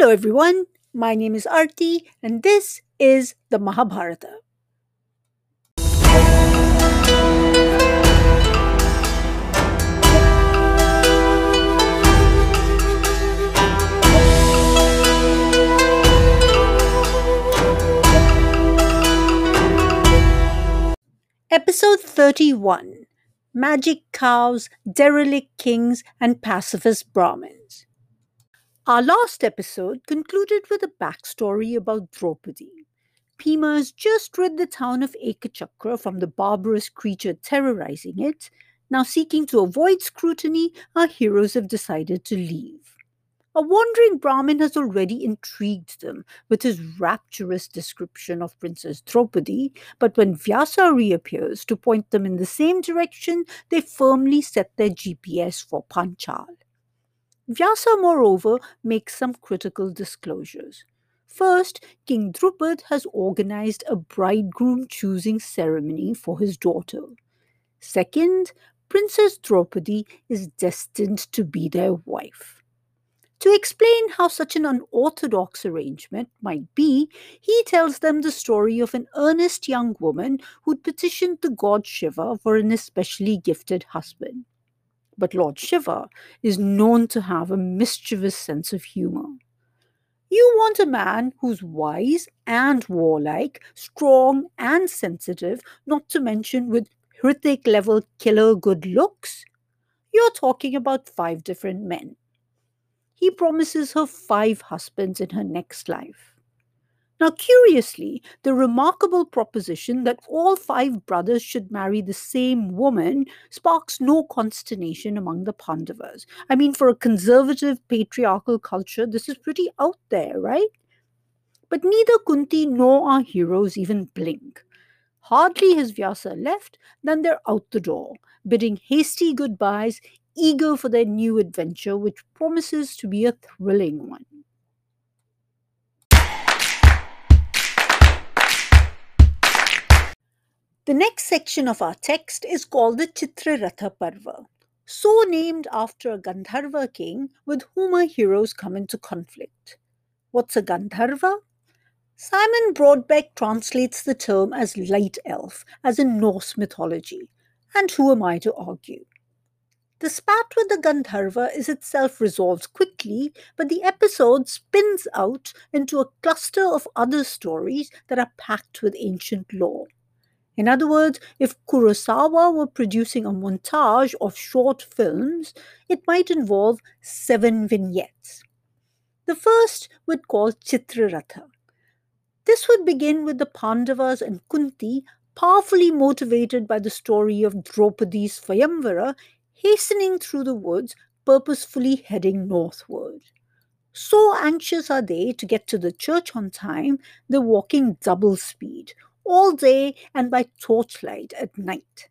Hello, everyone. My name is Arti, and this is the Mahabharata. Episode 31 Magic Cows, Derelict Kings, and Pacifist Brahmins. Our last episode concluded with a backstory about Draupadi. Bhima has just rid the town of Ekachakra from the barbarous creature terrorizing it. Now, seeking to avoid scrutiny, our heroes have decided to leave. A wandering Brahmin has already intrigued them with his rapturous description of Princess Draupadi, but when Vyasa reappears to point them in the same direction, they firmly set their GPS for Panchal. Vyasa, moreover, makes some critical disclosures. First, King Drupad has organized a bridegroom choosing ceremony for his daughter. Second, Princess Draupadi is destined to be their wife. To explain how such an unorthodox arrangement might be, he tells them the story of an earnest young woman who'd petitioned the god Shiva for an especially gifted husband. But Lord Shiva is known to have a mischievous sense of humor. You want a man who's wise and warlike, strong and sensitive, not to mention with Hrithik level killer good looks? You're talking about five different men he promises her five husbands in her next life. Now, curiously, the remarkable proposition that all five brothers should marry the same woman sparks no consternation among the Pandavas. I mean, for a conservative patriarchal culture, this is pretty out there, right? But neither Kunti nor our heroes even blink. Hardly has Vyasa left than they're out the door, bidding hasty goodbyes, eager for their new adventure, which promises to be a thrilling one. The next section of our text is called the Chitraratha Parva, so named after a Gandharva king with whom our heroes come into conflict. What's a Gandharva? Simon Brodbeck translates the term as light elf, as in Norse mythology. And who am I to argue? The spat with the Gandharva is itself resolved quickly, but the episode spins out into a cluster of other stories that are packed with ancient lore. In other words, if Kurosawa were producing a montage of short films, it might involve seven vignettes. The first would call Chitraratha. This would begin with the Pandavas and Kunti powerfully motivated by the story of Draupadi's Swayamvara hastening through the woods, purposefully heading northward. So anxious are they to get to the church on time, they're walking double speed, all day and by torchlight at night.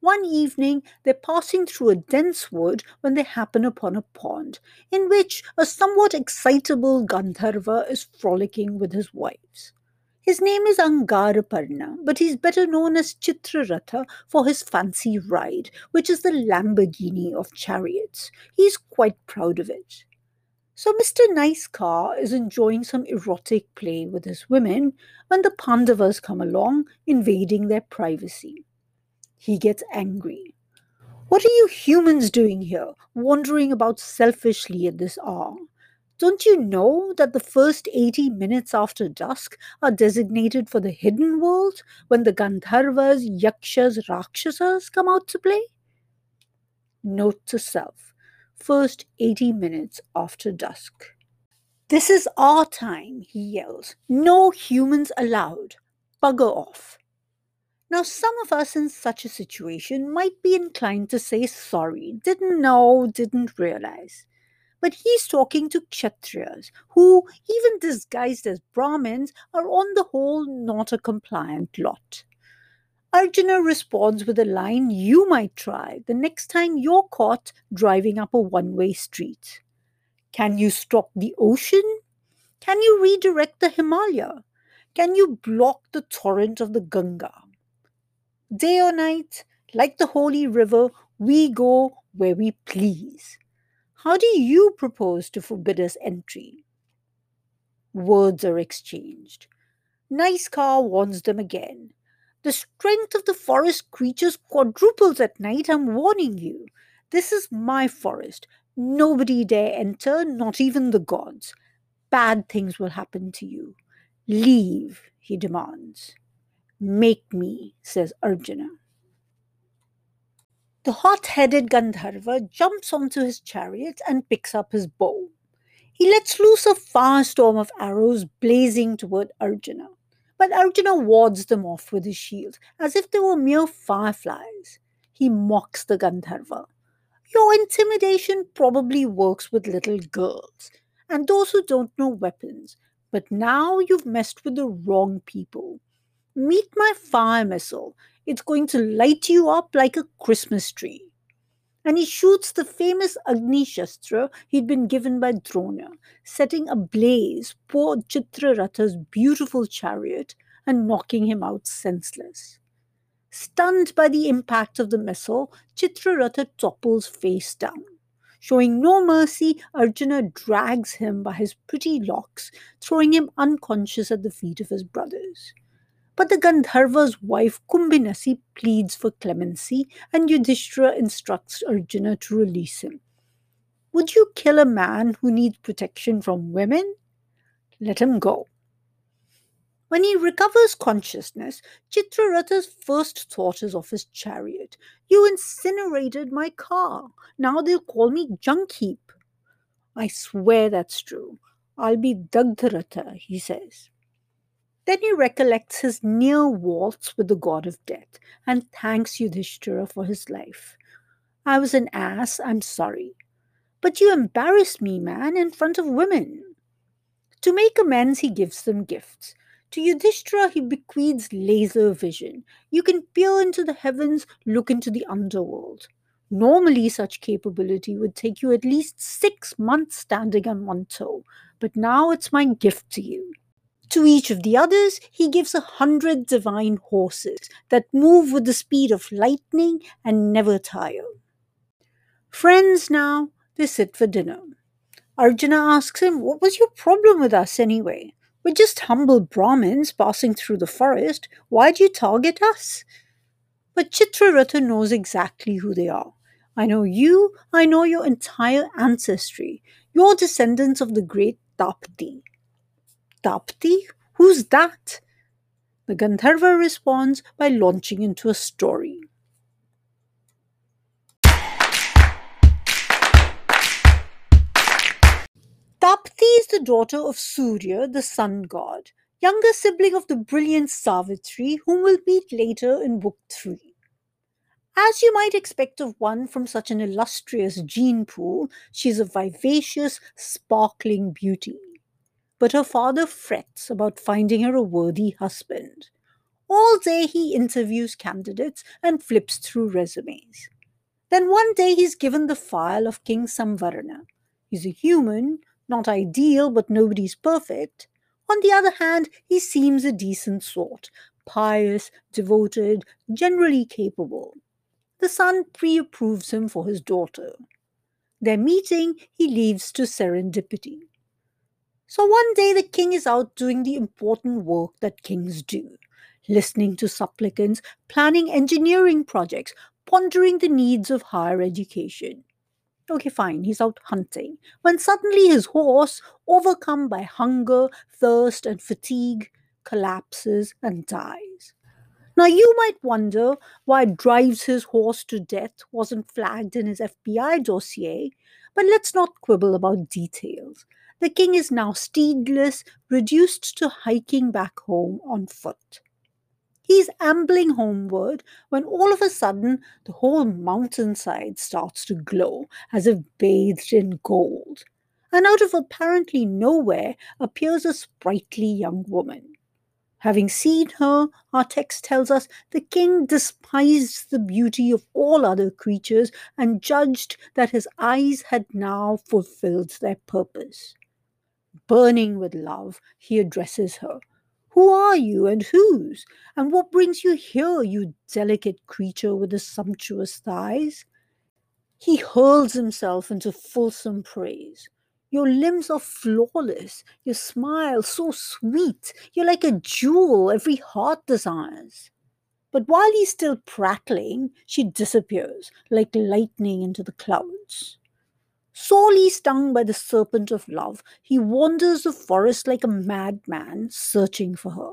One evening, they're passing through a dense wood when they happen upon a pond, in which a somewhat excitable Gandharva is frolicking with his wives. His name is Angaraparna, but he's better known as Chitraratha for his fancy ride, which is the Lamborghini of chariots. He's quite proud of it. So Mr. Nice Car is enjoying some erotic play with his women when the Pandavas come along, invading their privacy. He gets angry. What are you humans doing here, wandering about selfishly at this hour? Don't you know that the first 80 minutes after dusk are designated for the hidden world when the Gandharvas, Yakshas, Rakshasas come out to play? Note to self first 80 minutes after dusk. This is our time, he yells. No humans allowed. Bugger off. Now, some of us in such a situation might be inclined to say sorry, didn't know, didn't realize. But he's talking to Kshatriyas, who, even disguised as Brahmins, are on the whole not a compliant lot. Arjuna responds with a line you might try the next time you're caught driving up a one way street. Can you stop the ocean? Can you redirect the Himalaya? Can you block the torrent of the Ganga? Day or night, like the holy river, we go where we please. How do you propose to forbid us entry? Words are exchanged. Nice Car warns them again. The strength of the forest creatures quadruples at night, I'm warning you. This is my forest. Nobody dare enter, not even the gods. Bad things will happen to you. Leave, he demands. Make me, says Arjuna. The hot headed Gandharva jumps onto his chariot and picks up his bow. He lets loose a firestorm of arrows blazing toward Arjuna. But Arjuna wards them off with his shield, as if they were mere fireflies. He mocks the Gandharva. Your intimidation probably works with little girls and those who don't know weapons, but now you've messed with the wrong people. Meet my fire missile. It's going to light you up like a Christmas tree. And he shoots the famous Agni Shastra he'd been given by Drona, setting ablaze poor Chitraratha's beautiful chariot and knocking him out senseless. Stunned by the impact of the missile, Chitraratha topples face down. Showing no mercy, Arjuna drags him by his pretty locks, throwing him unconscious at the feet of his brothers. But the Gandharva's wife Kumbhinasi pleads for clemency, and Yudhishthira instructs Arjuna to release him. Would you kill a man who needs protection from women? Let him go. When he recovers consciousness, Chitraratha's first thought is of his chariot. You incinerated my car. Now they'll call me junk heap. I swear that's true. I'll be Dagdharatha, he says. Then he recollects his near waltz with the god of death and thanks Yudhishthira for his life. I was an ass, I'm sorry. But you embarrassed me, man, in front of women. To make amends, he gives them gifts. To Yudhishthira, he bequeaths laser vision. You can peer into the heavens, look into the underworld. Normally, such capability would take you at least six months standing on one toe, but now it's my gift to you. To each of the others, he gives a hundred divine horses that move with the speed of lightning and never tire. Friends now, they sit for dinner. Arjuna asks him, What was your problem with us anyway? We're just humble Brahmins passing through the forest. Why do you target us? But Chitraratha knows exactly who they are. I know you, I know your entire ancestry. You're descendants of the great Tapti. Tapti? Who's that? The Gandharva responds by launching into a story. Tapti is the daughter of Surya, the sun god, younger sibling of the brilliant Savitri, whom we'll meet later in Book 3. As you might expect of one from such an illustrious gene pool, she is a vivacious, sparkling beauty but her father frets about finding her a worthy husband. All day he interviews candidates and flips through resumes. Then one day he's given the file of King Samvarna. He's a human, not ideal, but nobody's perfect. On the other hand, he seems a decent sort, pious, devoted, generally capable. The sun pre approves him for his daughter. Their meeting he leaves to serendipity. So one day the king is out doing the important work that kings do listening to supplicants, planning engineering projects, pondering the needs of higher education. Okay, fine, he's out hunting. When suddenly his horse, overcome by hunger, thirst, and fatigue, collapses and dies. Now, you might wonder why drives his horse to death wasn't flagged in his FBI dossier, but let's not quibble about details. The king is now steedless, reduced to hiking back home on foot. He's ambling homeward when all of a sudden the whole mountainside starts to glow as if bathed in gold. And out of apparently nowhere appears a sprightly young woman. Having seen her, our text tells us the king despised the beauty of all other creatures and judged that his eyes had now fulfilled their purpose. Burning with love, he addresses her. Who are you and whose? And what brings you here, you delicate creature with the sumptuous thighs? He hurls himself into fulsome praise. Your limbs are flawless, your smile so sweet, you're like a jewel every heart desires. But while he's still prattling, she disappears like lightning into the clouds. Sorely stung by the serpent of love, he wanders the forest like a madman, searching for her.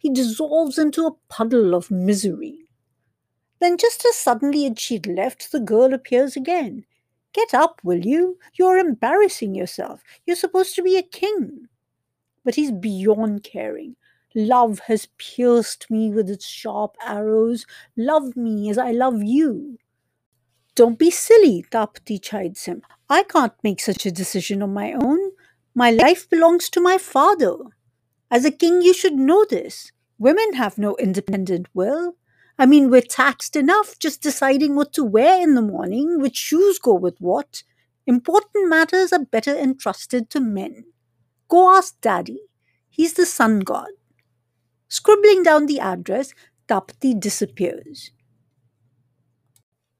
He dissolves into a puddle of misery. Then, just as suddenly as she'd left, the girl appears again. Get up, will you? You're embarrassing yourself. You're supposed to be a king. But he's beyond caring. Love has pierced me with its sharp arrows. Love me as I love you. Don't be silly, Tapati chides him. I can't make such a decision on my own. My life belongs to my father. As a king, you should know this. Women have no independent will. I mean, we're taxed enough just deciding what to wear in the morning, which shoes go with what. Important matters are better entrusted to men. Go ask Daddy. He's the sun god. Scribbling down the address, Tapti disappears.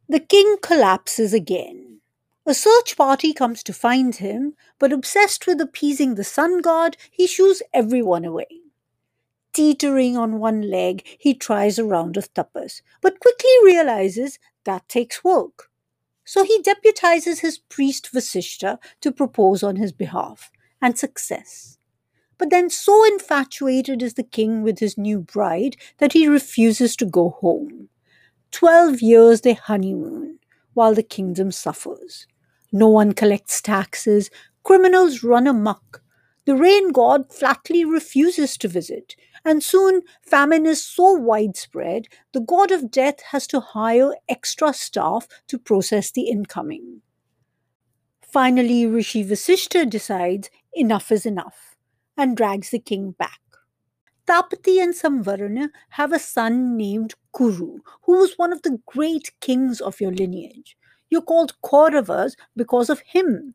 The king collapses again. A search party comes to find him, but obsessed with appeasing the sun god, he shoos everyone away. Teetering on one leg, he tries a round of tapas, but quickly realizes that takes work. So he deputizes his priest Vasishta to propose on his behalf, and success. But then, so infatuated is the king with his new bride that he refuses to go home. Twelve years they honeymoon, while the kingdom suffers. No one collects taxes, criminals run amok. The rain god flatly refuses to visit, and soon famine is so widespread the god of death has to hire extra staff to process the incoming. Finally, Rishi Vasishta decides enough is enough and drags the king back. Tapati and Samvarna have a son named Kuru, who was one of the great kings of your lineage. You're called Kauravas because of him.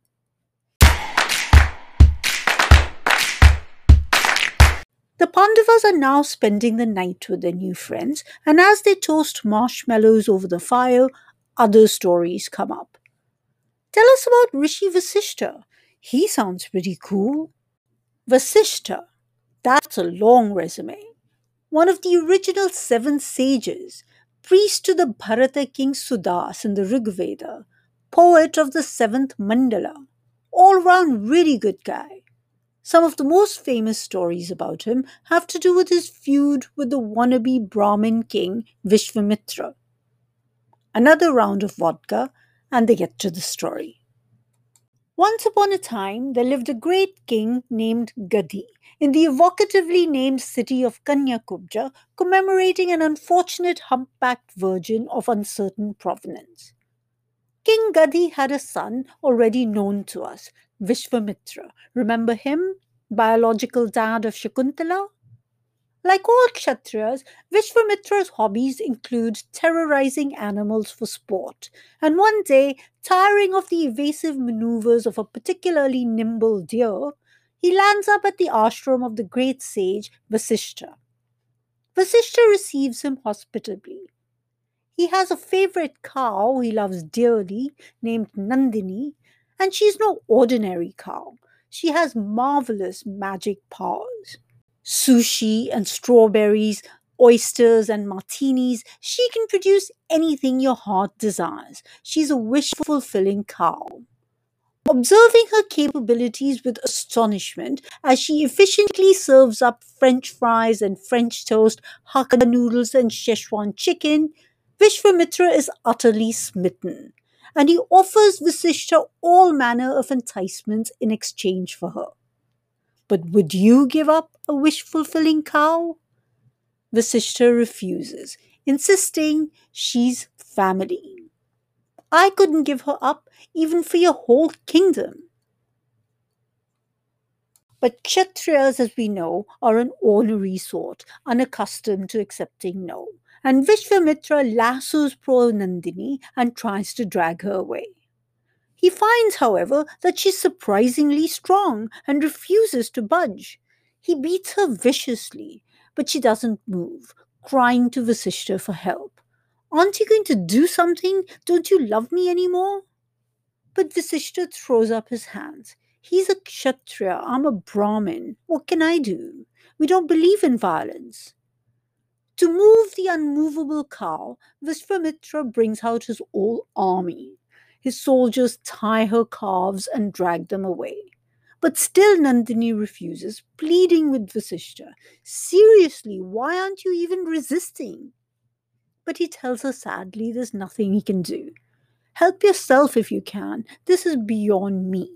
The Pandavas are now spending the night with their new friends, and as they toast marshmallows over the fire, other stories come up. Tell us about Rishi Vasishta. He sounds pretty cool. Vasishta, that's a long resume. One of the original seven sages, priest to the Bharata king Sudas in the Rig Veda, poet of the seventh mandala, all round really good guy. Some of the most famous stories about him have to do with his feud with the wannabe Brahmin king Vishvamitra. Another round of vodka, and they get to the story. Once upon a time, there lived a great king named Gadi in the evocatively named city of Kanyakubja, commemorating an unfortunate humpbacked virgin of uncertain provenance. King Gadi had a son already known to us, Vishvamitra. Remember him? Biological dad of Shakuntala? Like all Kshatriyas, Vishvamitra's hobbies include terrorizing animals for sport, and one day, tiring of the evasive maneuvers of a particularly nimble deer, he lands up at the ashram of the great sage Vasishta. Vasishta receives him hospitably. He has a favorite cow he loves dearly named Nandini, and she's no ordinary cow. She has marvelous magic powers sushi and strawberries, oysters and martinis. She can produce anything your heart desires. She's a wish fulfilling cow. Observing her capabilities with astonishment as she efficiently serves up French fries and French toast, Hakka noodles and Szechuan chicken, Vishvamitra is utterly smitten, and he offers Vasishta all manner of enticements in exchange for her. But would you give up a wish fulfilling cow? Vasishta refuses, insisting she's family. I couldn't give her up even for your whole kingdom. But Kshatriyas, as we know, are an ornery sort, unaccustomed to accepting no. And Vishvamitra lassos poor Nandini and tries to drag her away. He finds, however, that she's surprisingly strong and refuses to budge. He beats her viciously, but she doesn't move, crying to Vasishta for help. Aren't you going to do something? Don't you love me anymore? But Vasishta throws up his hands. He's a Kshatriya, I'm a Brahmin. What can I do? We don't believe in violence. To move the unmovable cow, Vishwamitra brings out his whole army. His soldiers tie her calves and drag them away. But still Nandini refuses, pleading with Vasishta, Seriously, why aren't you even resisting? But he tells her sadly there's nothing he can do. Help yourself if you can. This is beyond me.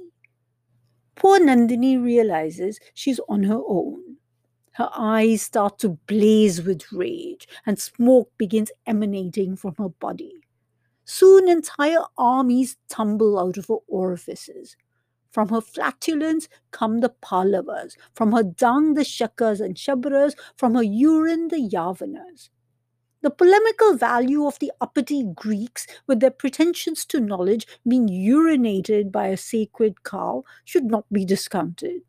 Poor Nandini realizes she's on her own. Her eyes start to blaze with rage, and smoke begins emanating from her body. Soon entire armies tumble out of her orifices. From her flatulence come the Pallavas, from her dung the Shakas and Shabras, from her urine the Yavanas. The polemical value of the uppity Greeks, with their pretensions to knowledge, being urinated by a sacred cow, should not be discounted.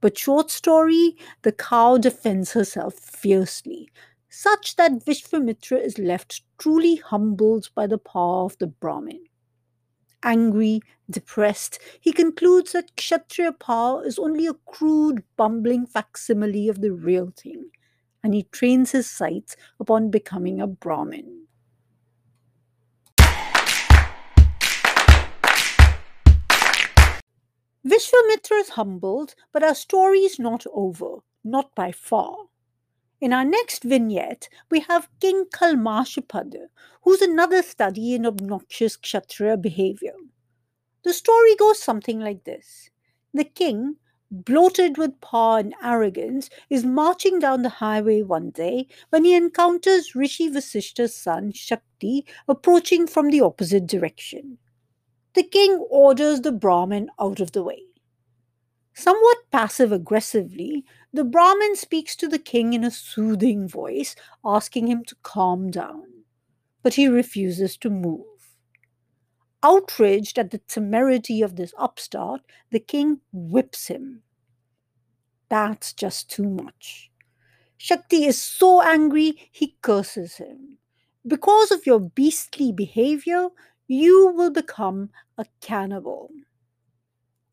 But short story, the cow defends herself fiercely, such that Vishwamitra is left truly humbled by the power of the Brahmin. Angry, depressed, he concludes that Kshatriya power is only a crude, bumbling facsimile of the real thing, and he trains his sights upon becoming a Brahmin. Vishwamitra is humbled, but our story is not over, not by far. In our next vignette, we have King Kalmashapada, who's another study in obnoxious Kshatriya behavior. The story goes something like this The king, bloated with power and arrogance, is marching down the highway one day when he encounters Rishi Vasishta's son Shakti approaching from the opposite direction. The king orders the Brahmin out of the way. Somewhat passive aggressively, the Brahmin speaks to the king in a soothing voice, asking him to calm down. But he refuses to move. Outraged at the temerity of this upstart, the king whips him. That's just too much. Shakti is so angry, he curses him. Because of your beastly behavior, you will become a cannibal.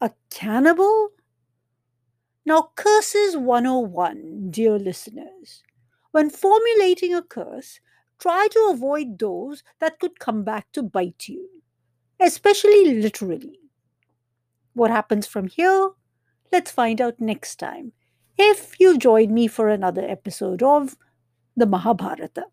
A cannibal? Now, curses 101, dear listeners. When formulating a curse, try to avoid those that could come back to bite you, especially literally. What happens from here? Let's find out next time if you join me for another episode of the Mahabharata.